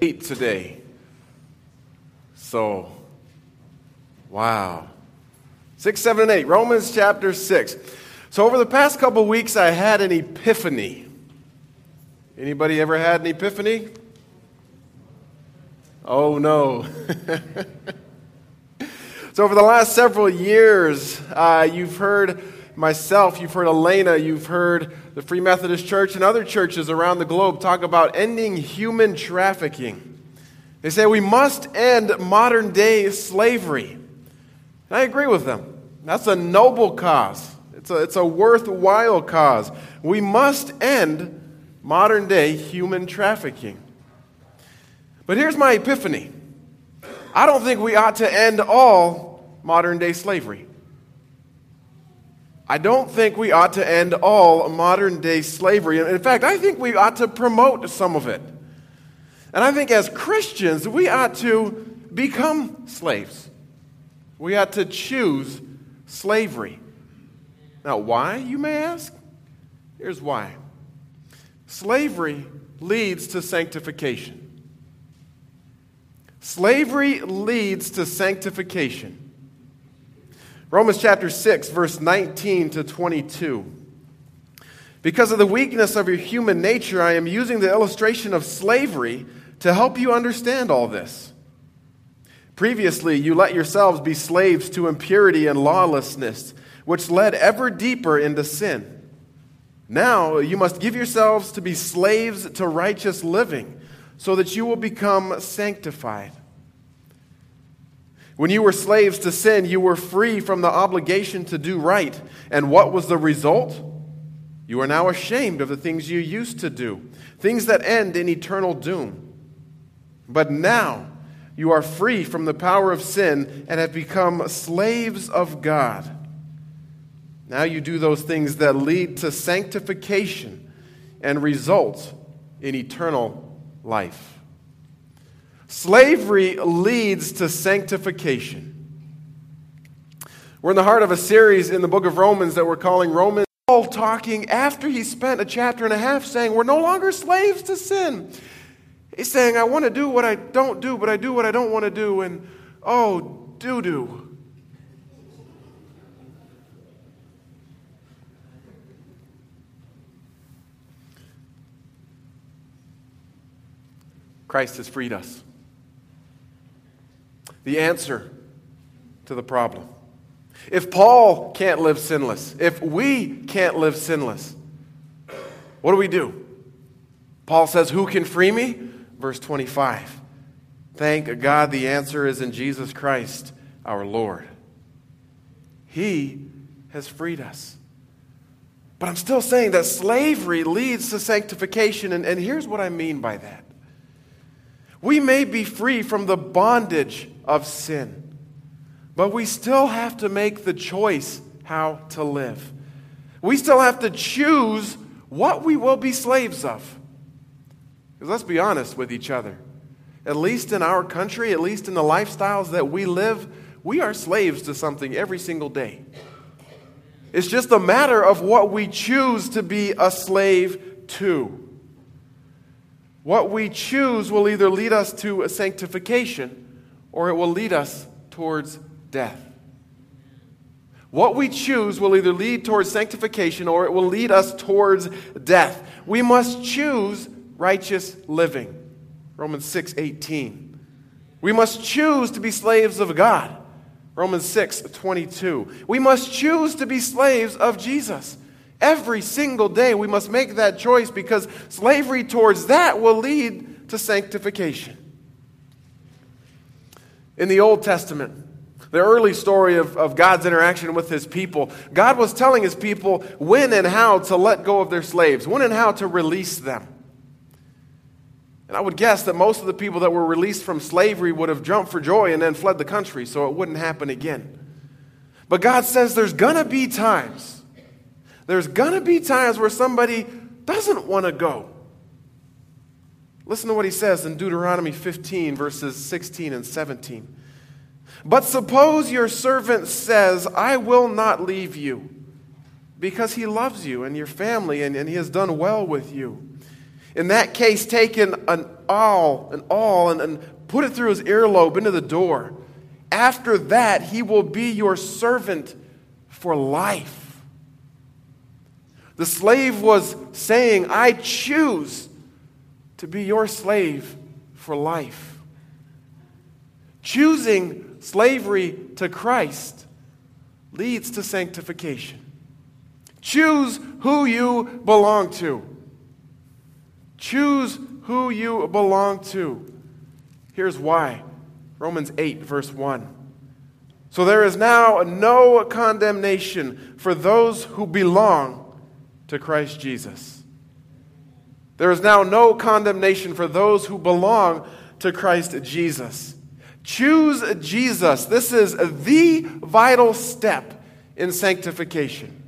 8 today. So, wow. 6, 7, and 8. Romans chapter 6. So, over the past couple weeks, I had an epiphany. Anybody ever had an epiphany? Oh, no. so, over the last several years, uh, you've heard myself, you've heard Elena, you've heard the Free Methodist Church and other churches around the globe talk about ending human trafficking. They say we must end modern day slavery. And I agree with them. That's a noble cause, it's a, it's a worthwhile cause. We must end modern day human trafficking. But here's my epiphany I don't think we ought to end all modern day slavery. I don't think we ought to end all modern day slavery. In fact, I think we ought to promote some of it. And I think as Christians, we ought to become slaves. We ought to choose slavery. Now, why, you may ask? Here's why slavery leads to sanctification. Slavery leads to sanctification. Romans chapter 6, verse 19 to 22. Because of the weakness of your human nature, I am using the illustration of slavery to help you understand all this. Previously, you let yourselves be slaves to impurity and lawlessness, which led ever deeper into sin. Now, you must give yourselves to be slaves to righteous living, so that you will become sanctified. When you were slaves to sin, you were free from the obligation to do right. And what was the result? You are now ashamed of the things you used to do, things that end in eternal doom. But now you are free from the power of sin and have become slaves of God. Now you do those things that lead to sanctification and result in eternal life. Slavery leads to sanctification. We're in the heart of a series in the book of Romans that we're calling Romans. Paul talking after he spent a chapter and a half saying, We're no longer slaves to sin. He's saying, I want to do what I don't do, but I do what I don't want to do. And oh, do do. Christ has freed us the answer to the problem. If Paul can't live sinless, if we can't live sinless, what do we do? Paul says, Who can free me? Verse 25. Thank God the answer is in Jesus Christ our Lord. He has freed us. But I'm still saying that slavery leads to sanctification, and, and here's what I mean by that. We may be free from the bondage of sin. But we still have to make the choice how to live. We still have to choose what we will be slaves of. Because let's be honest with each other. At least in our country, at least in the lifestyles that we live, we are slaves to something every single day. It's just a matter of what we choose to be a slave to. What we choose will either lead us to a sanctification or it will lead us towards death. What we choose will either lead towards sanctification or it will lead us towards death. We must choose righteous living. Romans 6 18. We must choose to be slaves of God. Romans 6 22. We must choose to be slaves of Jesus. Every single day we must make that choice because slavery towards that will lead to sanctification. In the Old Testament, the early story of, of God's interaction with his people, God was telling his people when and how to let go of their slaves, when and how to release them. And I would guess that most of the people that were released from slavery would have jumped for joy and then fled the country so it wouldn't happen again. But God says there's going to be times, there's going to be times where somebody doesn't want to go. Listen to what he says in Deuteronomy 15, verses 16 and 17. But suppose your servant says, I will not leave you, because he loves you and your family, and, and he has done well with you. In that case, take an, an awl, an awl, and, and put it through his earlobe into the door. After that, he will be your servant for life. The slave was saying, I choose to be your slave for life. Choosing slavery to Christ leads to sanctification. Choose who you belong to. Choose who you belong to. Here's why Romans 8, verse 1. So there is now no condemnation for those who belong to Christ Jesus. There is now no condemnation for those who belong to Christ Jesus. Choose Jesus. This is the vital step in sanctification.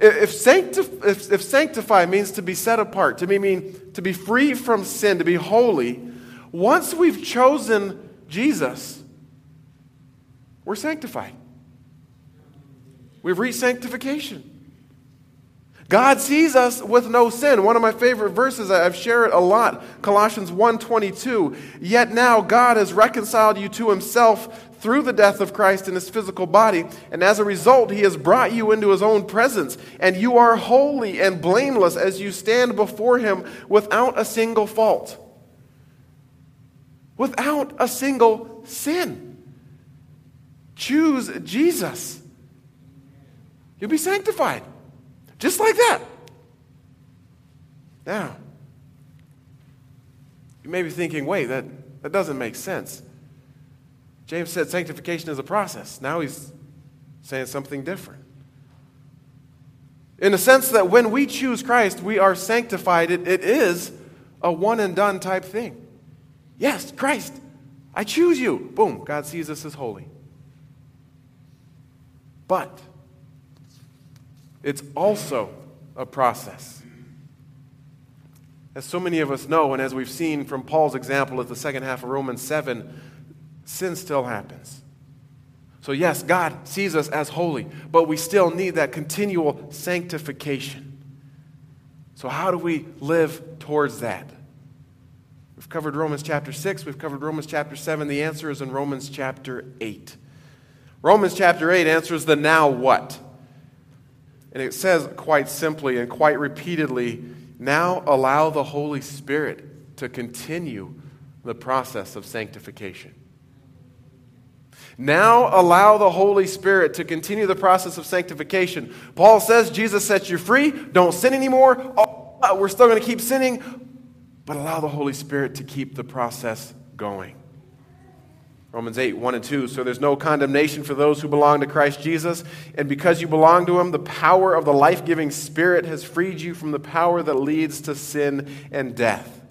If, sanctif- if, if sanctify means to be set apart, to mean to be free from sin, to be holy, once we've chosen Jesus, we're sanctified. We've reached sanctification. God sees us with no sin. One of my favorite verses, I've shared it a lot, Colossians 1:22. Yet now God has reconciled you to himself through the death of Christ in his physical body, and as a result he has brought you into his own presence, and you are holy and blameless as you stand before him without a single fault. Without a single sin. Choose Jesus. You'll be sanctified. Just like that. Now, you may be thinking, wait, that, that doesn't make sense. James said sanctification is a process. Now he's saying something different. In the sense that when we choose Christ, we are sanctified. it, it is a one and done type thing. Yes, Christ, I choose you. Boom, God sees us as holy. But it's also a process. As so many of us know, and as we've seen from Paul's example at the second half of Romans 7, sin still happens. So, yes, God sees us as holy, but we still need that continual sanctification. So, how do we live towards that? We've covered Romans chapter 6, we've covered Romans chapter 7. The answer is in Romans chapter 8. Romans chapter 8 answers the now what? And it says quite simply and quite repeatedly now allow the Holy Spirit to continue the process of sanctification. Now allow the Holy Spirit to continue the process of sanctification. Paul says Jesus sets you free. Don't sin anymore. Oh, we're still going to keep sinning, but allow the Holy Spirit to keep the process going. Romans 8, 1 and 2. So there's no condemnation for those who belong to Christ Jesus. And because you belong to him, the power of the life giving Spirit has freed you from the power that leads to sin and death.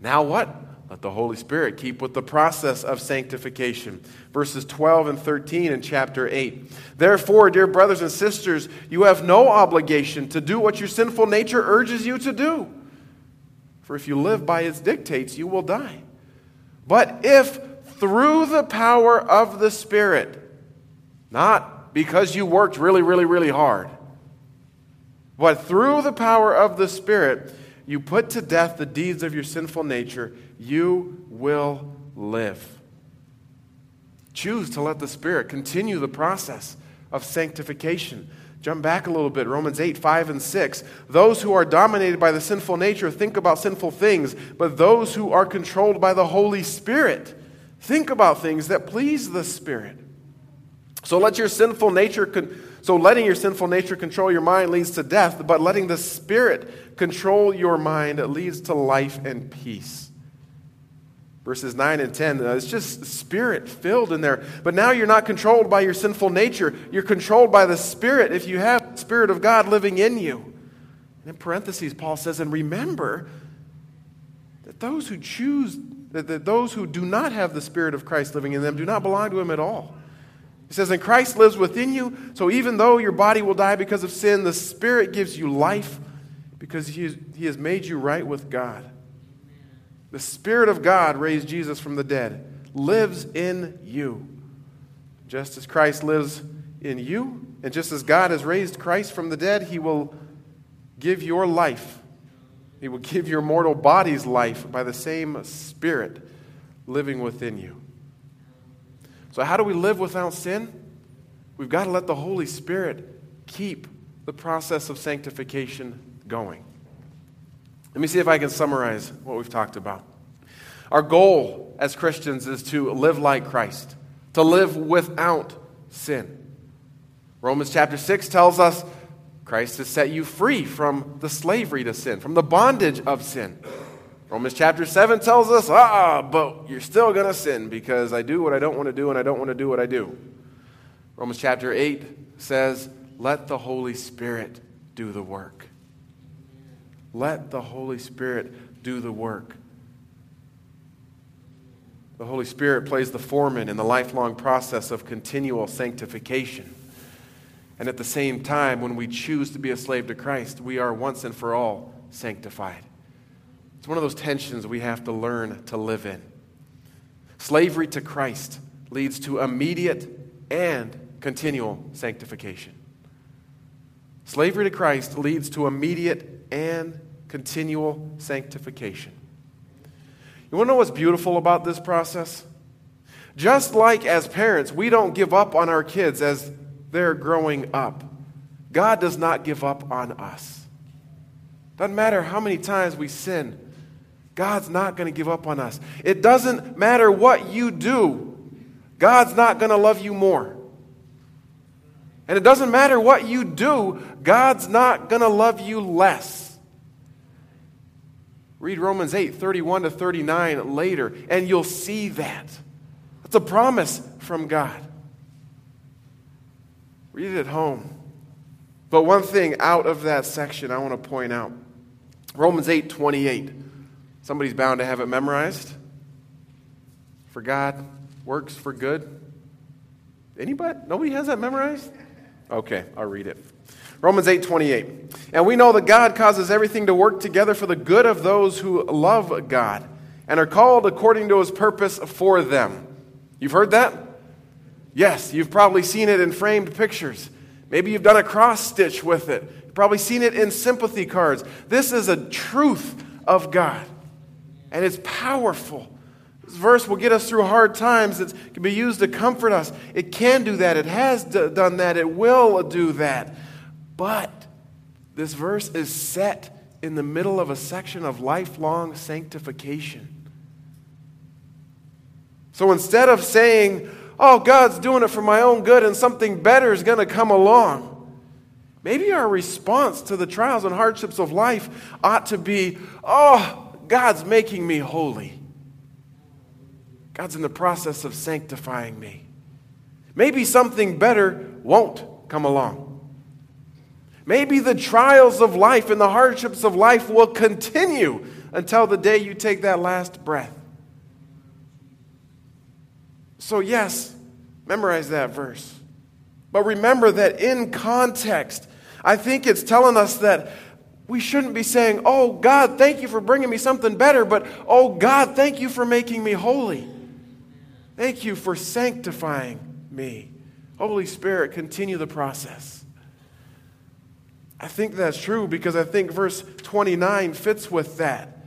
Now what? Let the Holy Spirit keep with the process of sanctification. Verses 12 and 13 in chapter 8. Therefore, dear brothers and sisters, you have no obligation to do what your sinful nature urges you to do. For if you live by its dictates, you will die. But if through the power of the Spirit, not because you worked really, really, really hard, but through the power of the Spirit, you put to death the deeds of your sinful nature, you will live. Choose to let the Spirit continue the process of sanctification. Jump back a little bit. Romans 8, 5, and 6. Those who are dominated by the sinful nature think about sinful things, but those who are controlled by the Holy Spirit Think about things that please the Spirit. So let your sinful nature con- so letting your sinful nature control your mind leads to death, but letting the Spirit control your mind leads to life and peace. Verses 9 and 10, uh, it's just spirit filled in there. But now you're not controlled by your sinful nature. You're controlled by the Spirit if you have the Spirit of God living in you. And in parentheses, Paul says, and remember that those who choose that, that those who do not have the Spirit of Christ living in them do not belong to Him at all. He says, And Christ lives within you, so even though your body will die because of sin, the Spirit gives you life because He, is, he has made you right with God. The Spirit of God raised Jesus from the dead, lives in you. Just as Christ lives in you, and just as God has raised Christ from the dead, He will give your life He will give your mortal bodies life by the same Spirit living within you. So, how do we live without sin? We've got to let the Holy Spirit keep the process of sanctification going. Let me see if I can summarize what we've talked about. Our goal as Christians is to live like Christ, to live without sin. Romans chapter 6 tells us Christ has set you free from the slavery to sin, from the bondage of sin. Romans chapter 7 tells us, ah, but you're still going to sin because I do what I don't want to do and I don't want to do what I do. Romans chapter 8 says, let the Holy Spirit do the work. Let the Holy Spirit do the work. The Holy Spirit plays the foreman in the lifelong process of continual sanctification. And at the same time, when we choose to be a slave to Christ, we are once and for all sanctified. It's one of those tensions we have to learn to live in. Slavery to Christ leads to immediate and continual sanctification. Slavery to Christ leads to immediate and continual sanctification. You want to know what's beautiful about this process? Just like as parents, we don't give up on our kids as they're growing up, God does not give up on us. Doesn't matter how many times we sin, God's not going to give up on us. It doesn't matter what you do, God's not going to love you more. And it doesn't matter what you do, God's not going to love you less. Read Romans 8, 31 to 39 later, and you'll see that. It's a promise from God. Read it at home. But one thing out of that section I want to point out Romans 8, 28. Somebody's bound to have it memorized. For God works for good. Anybody? Nobody has that memorized? Okay, I'll read it. Romans 8 28. And we know that God causes everything to work together for the good of those who love God and are called according to his purpose for them. You've heard that? Yes, you've probably seen it in framed pictures. Maybe you've done a cross stitch with it. You've probably seen it in sympathy cards. This is a truth of God, and it's powerful. This verse will get us through hard times. It can be used to comfort us. It can do that. It has d- done that. It will do that. But this verse is set in the middle of a section of lifelong sanctification. So instead of saying, oh, God's doing it for my own good and something better is going to come along, maybe our response to the trials and hardships of life ought to be, oh, God's making me holy. God's in the process of sanctifying me. Maybe something better won't come along. Maybe the trials of life and the hardships of life will continue until the day you take that last breath. So, yes, memorize that verse. But remember that in context, I think it's telling us that we shouldn't be saying, Oh, God, thank you for bringing me something better, but Oh, God, thank you for making me holy. Thank you for sanctifying me. Holy Spirit, continue the process. I think that's true because I think verse 29 fits with that.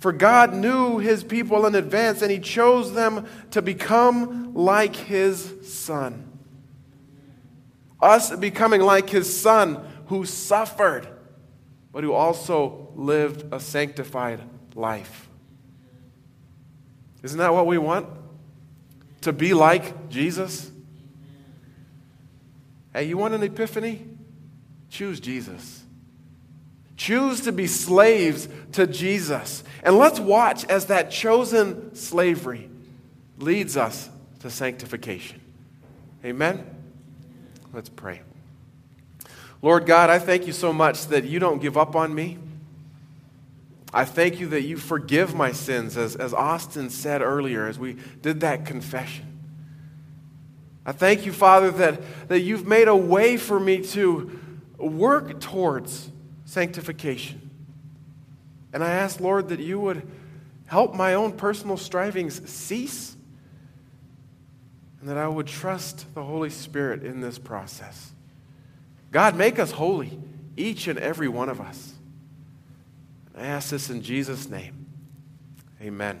For God knew his people in advance and he chose them to become like his son. Us becoming like his son who suffered, but who also lived a sanctified life. Isn't that what we want? To be like Jesus? Hey, you want an epiphany? Choose Jesus. Choose to be slaves to Jesus. And let's watch as that chosen slavery leads us to sanctification. Amen? Let's pray. Lord God, I thank you so much that you don't give up on me. I thank you that you forgive my sins, as, as Austin said earlier, as we did that confession. I thank you, Father, that, that you've made a way for me to work towards sanctification. And I ask, Lord, that you would help my own personal strivings cease and that I would trust the Holy Spirit in this process. God, make us holy, each and every one of us. I ask this in Jesus' name. Amen.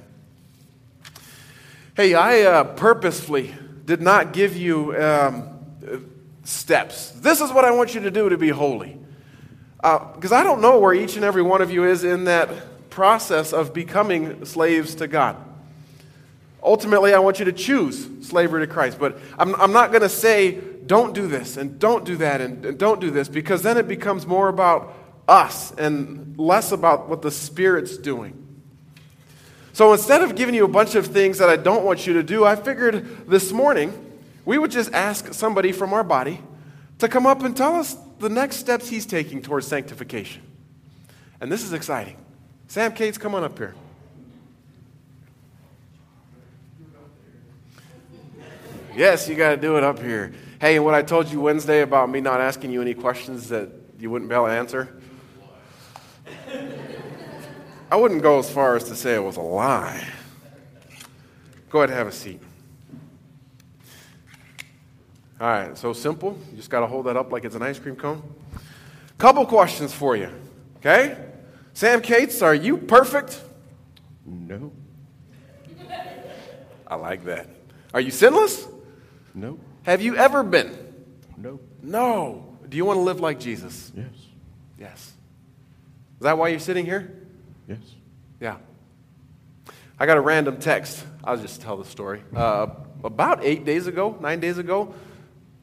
Hey, I uh, purposefully did not give you um, steps. This is what I want you to do to be holy. Because uh, I don't know where each and every one of you is in that process of becoming slaves to God. Ultimately, I want you to choose slavery to Christ. But I'm, I'm not going to say, don't do this and don't do that and, and don't do this, because then it becomes more about us and less about what the Spirit's doing. So instead of giving you a bunch of things that I don't want you to do, I figured this morning we would just ask somebody from our body to come up and tell us the next steps he's taking towards sanctification. And this is exciting. Sam Cates, come on up here. Yes, you got to do it up here. Hey, what I told you Wednesday about me not asking you any questions that you wouldn't be able to answer? I wouldn't go as far as to say it was a lie. Go ahead and have a seat. All right, so simple. You just got to hold that up like it's an ice cream cone. Couple questions for you, okay? Sam Cates, are you perfect? No. I like that. Are you sinless? No. Have you ever been? No. No. Do you want to live like Jesus? Yes. Yes. Is that why you're sitting here? Yes. Yeah. I got a random text. I'll just tell the story. Uh, about eight days ago, nine days ago,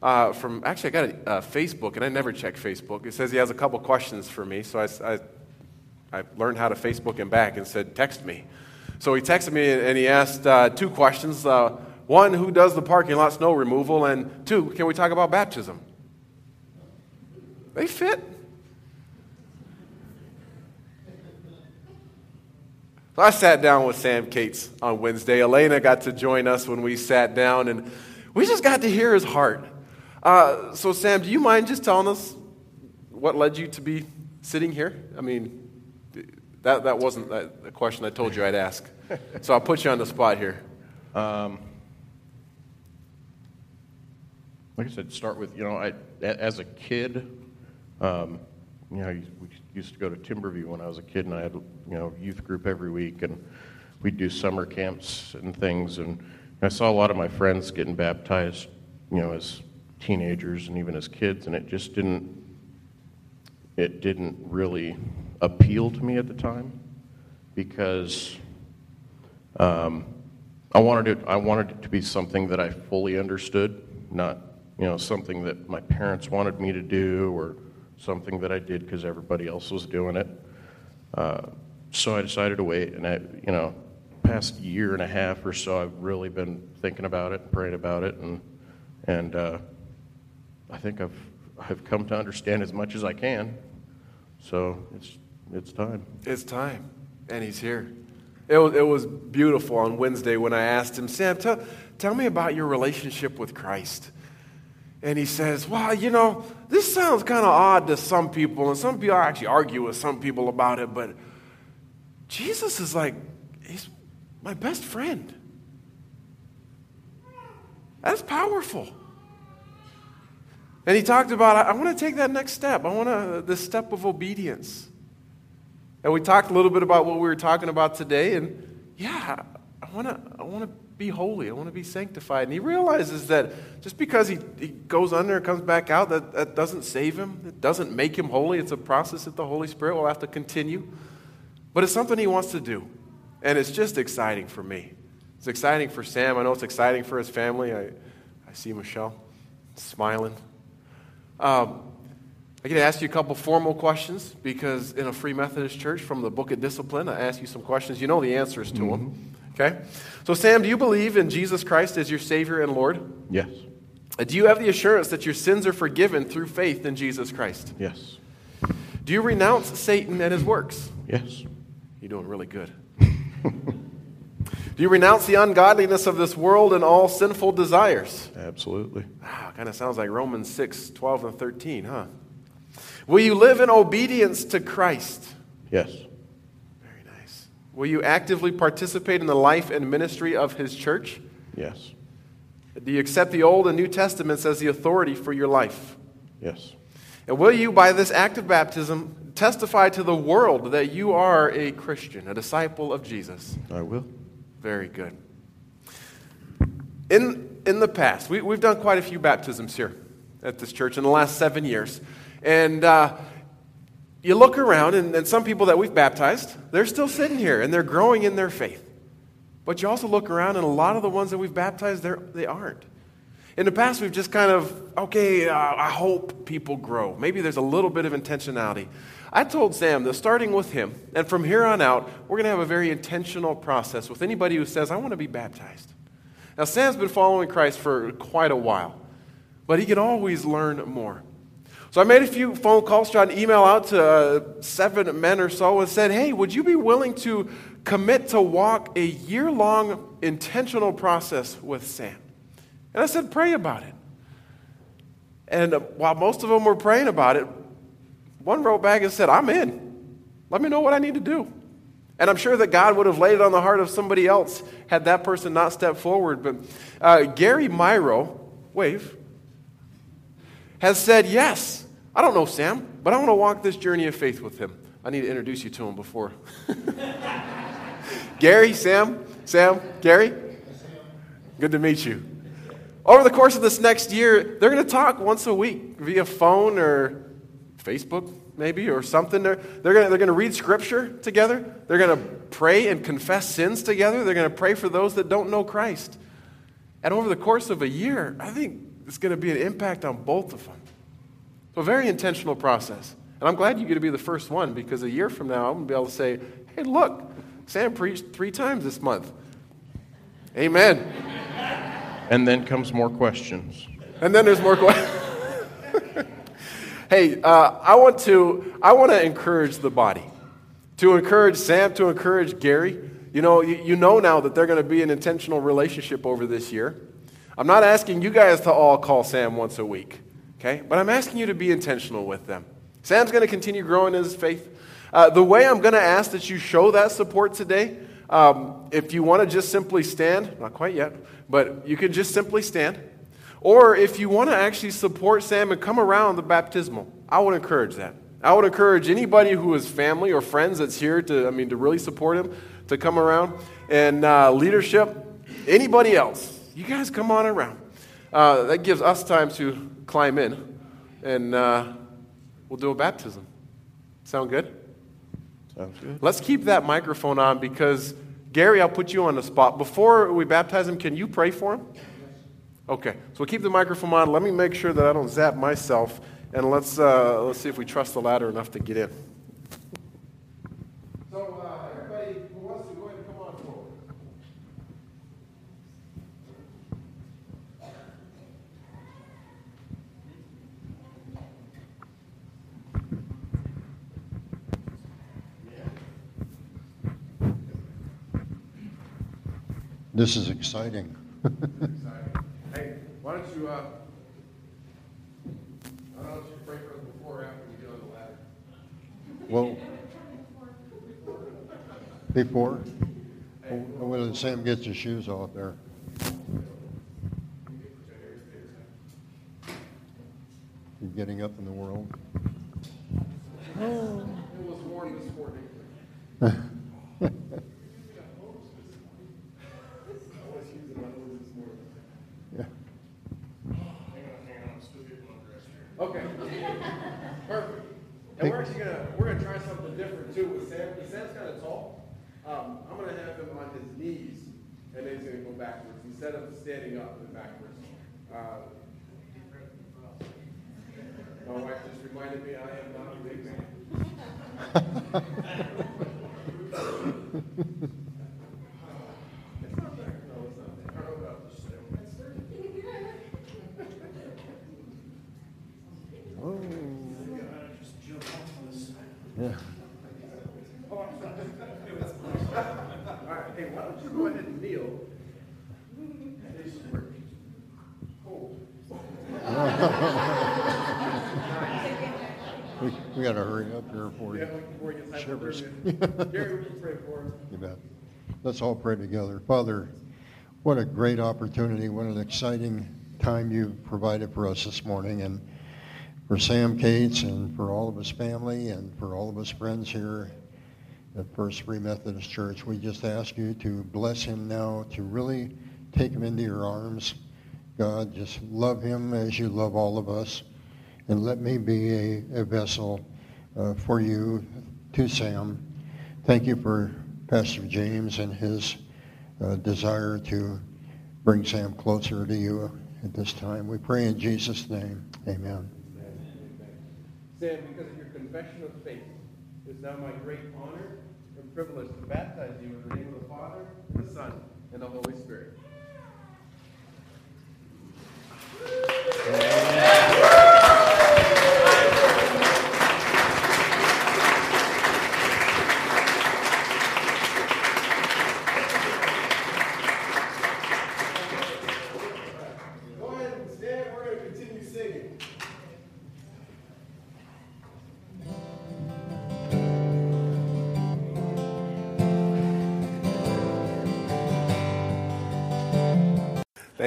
uh, from actually, I got a, uh, Facebook, and I never check Facebook. It says he has a couple questions for me, so I, I, I, learned how to Facebook him back and said, text me. So he texted me and he asked uh, two questions. Uh, one, who does the parking lot snow removal? And two, can we talk about baptism? They fit. So I sat down with Sam Cates on Wednesday. Elena got to join us when we sat down, and we just got to hear his heart. Uh, so, Sam, do you mind just telling us what led you to be sitting here? I mean, that, that wasn't the question I told you I'd ask. So I'll put you on the spot here. Um, like I said, start with, you know, I, as a kid, um, you know, we used to go to Timberview when I was a kid, and I had, you know, youth group every week, and we'd do summer camps and things, and I saw a lot of my friends getting baptized, you know, as teenagers and even as kids, and it just didn't, it didn't really appeal to me at the time, because um, I wanted it, I wanted it to be something that I fully understood, not, you know, something that my parents wanted me to do or something that I did because everybody else was doing it. Uh, so I decided to wait, and I, you know, past year and a half or so, I've really been thinking about it, praying about it, and and uh, I think I've I've come to understand as much as I can. So it's it's time. It's time, and he's here. It was, it was beautiful on Wednesday when I asked him, Sam, tell, tell me about your relationship with Christ and he says, Well, you know, this sounds kind of odd to some people, and some people I actually argue with some people about it, but Jesus is like, He's my best friend. That's powerful. And he talked about, I, want to take that next step. I want to, the step of obedience. And we talked a little bit about what we were talking about today, and yeah, I want to, I want to be holy. I want to be sanctified. And he realizes that just because he, he goes under and comes back out, that, that doesn't save him. It doesn't make him holy. It's a process that the Holy Spirit will have to continue. But it's something he wants to do. And it's just exciting for me. It's exciting for Sam. I know it's exciting for his family. I, I see Michelle smiling. Um, I get to ask you a couple formal questions because in a Free Methodist church from the Book of Discipline, I ask you some questions. You know the answers to mm-hmm. them. Okay? So, Sam, do you believe in Jesus Christ as your Savior and Lord? Yes. Uh, do you have the assurance that your sins are forgiven through faith in Jesus Christ? Yes. Do you renounce Satan and his works? Yes. You're doing really good. do you renounce the ungodliness of this world and all sinful desires? Absolutely. Ah, kind of sounds like Romans 6 12 and 13, huh? Will you live in obedience to Christ? Yes. Very nice. Will you actively participate in the life and ministry of his church? Yes. Do you accept the Old and New Testaments as the authority for your life? Yes. And will you, by this act of baptism, testify to the world that you are a Christian, a disciple of Jesus? I will. Very good. In, in the past, we, we've done quite a few baptisms here at this church in the last seven years. And uh, you look around, and, and some people that we've baptized, they're still sitting here and they're growing in their faith. But you also look around, and a lot of the ones that we've baptized, they aren't. In the past, we've just kind of, okay, uh, I hope people grow. Maybe there's a little bit of intentionality. I told Sam that starting with him, and from here on out, we're going to have a very intentional process with anybody who says, I want to be baptized. Now, Sam's been following Christ for quite a while, but he can always learn more. So I made a few phone calls, tried an email out to uh, seven men or so, and said, Hey, would you be willing to commit to walk a year long intentional process with Sam? And I said, Pray about it. And uh, while most of them were praying about it, one wrote back and said, I'm in. Let me know what I need to do. And I'm sure that God would have laid it on the heart of somebody else had that person not stepped forward. But uh, Gary Myro, wave, has said, Yes, I don't know Sam, but I want to walk this journey of faith with him. I need to introduce you to him before. Gary, Sam, Sam, Gary, good to meet you. Over the course of this next year, they're going to talk once a week via phone or Facebook, maybe, or something. They're, they're going they're to read scripture together. They're going to pray and confess sins together. They're going to pray for those that don't know Christ. And over the course of a year, I think it's going to be an impact on both of them. So, a very intentional process. And I'm glad you get to be the first one because a year from now, I'm going to be able to say, hey, look, Sam preached three times this month. Amen. And then comes more questions. And then there's more questions. hey, uh, I want to I want to encourage the body, to encourage Sam, to encourage Gary. You know, you, you know now that they're going to be an intentional relationship over this year. I'm not asking you guys to all call Sam once a week, okay? But I'm asking you to be intentional with them. Sam's going to continue growing in his faith. Uh, the way I'm going to ask that you show that support today, um, if you want to just simply stand, not quite yet, but you can just simply stand. Or if you want to actually support Sam and come around the baptismal, I would encourage that. I would encourage anybody who is family or friends that's here to, I mean, to really support him to come around. And uh, leadership, anybody else, you guys come on around. Uh, that gives us time to climb in and uh, we'll do a baptism. Sound good? Let's keep that microphone on because, Gary, I'll put you on the spot. Before we baptize him, can you pray for him? Okay, so we'll keep the microphone on. Let me make sure that I don't zap myself, and let's, uh, let's see if we trust the ladder enough to get in. So, uh, everybody who wants to go ahead and come on forward. This is exciting. Hey, why don't you, uh, I don't know if you pray for us before or after we get on the ladder. Well, before, when Sam gets his shoes off there. You're getting up in the world? It was warm this morning. Yeah. Okay. Perfect. And we're actually gonna we're gonna try something different too with Sam. Because Sam's kind of tall. Um, I'm gonna have him on his knees, gonna go backwards instead of standing up and backwards. Uh, my wife just reminded me I am not a big man. It's not that. No, it's not that. I don't know about this. Oh. Yeah. All right, hey, why don't you go ahead and kneel? Cold. We, we gotta hurry up here for Yeah, you. before you Would you pray for us? You bet. Let's all pray together. Father, what a great opportunity, what an exciting time you provided for us this morning. And for Sam Cates and for all of his family and for all of his friends here at First Free Methodist Church. We just ask you to bless him now, to really take him into your arms. God, just love him as you love all of us. And let me be a, a vessel uh, for you to Sam. Thank you for Pastor James and his uh, desire to bring Sam closer to you at this time. We pray in Jesus' name. Amen. Sam, because of your confession of faith, it is now my great honor and privilege to baptize you in the name of the Father, the Son, and the Holy Spirit. Go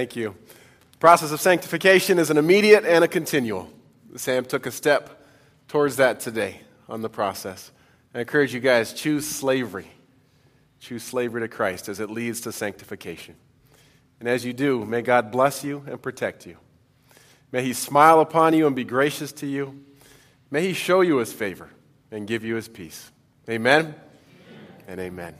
Thank you. The process of sanctification is an immediate and a continual. Sam took a step towards that today on the process. I encourage you guys choose slavery. Choose slavery to Christ as it leads to sanctification. And as you do, may God bless you and protect you. May he smile upon you and be gracious to you. May he show you his favor and give you his peace. Amen and amen.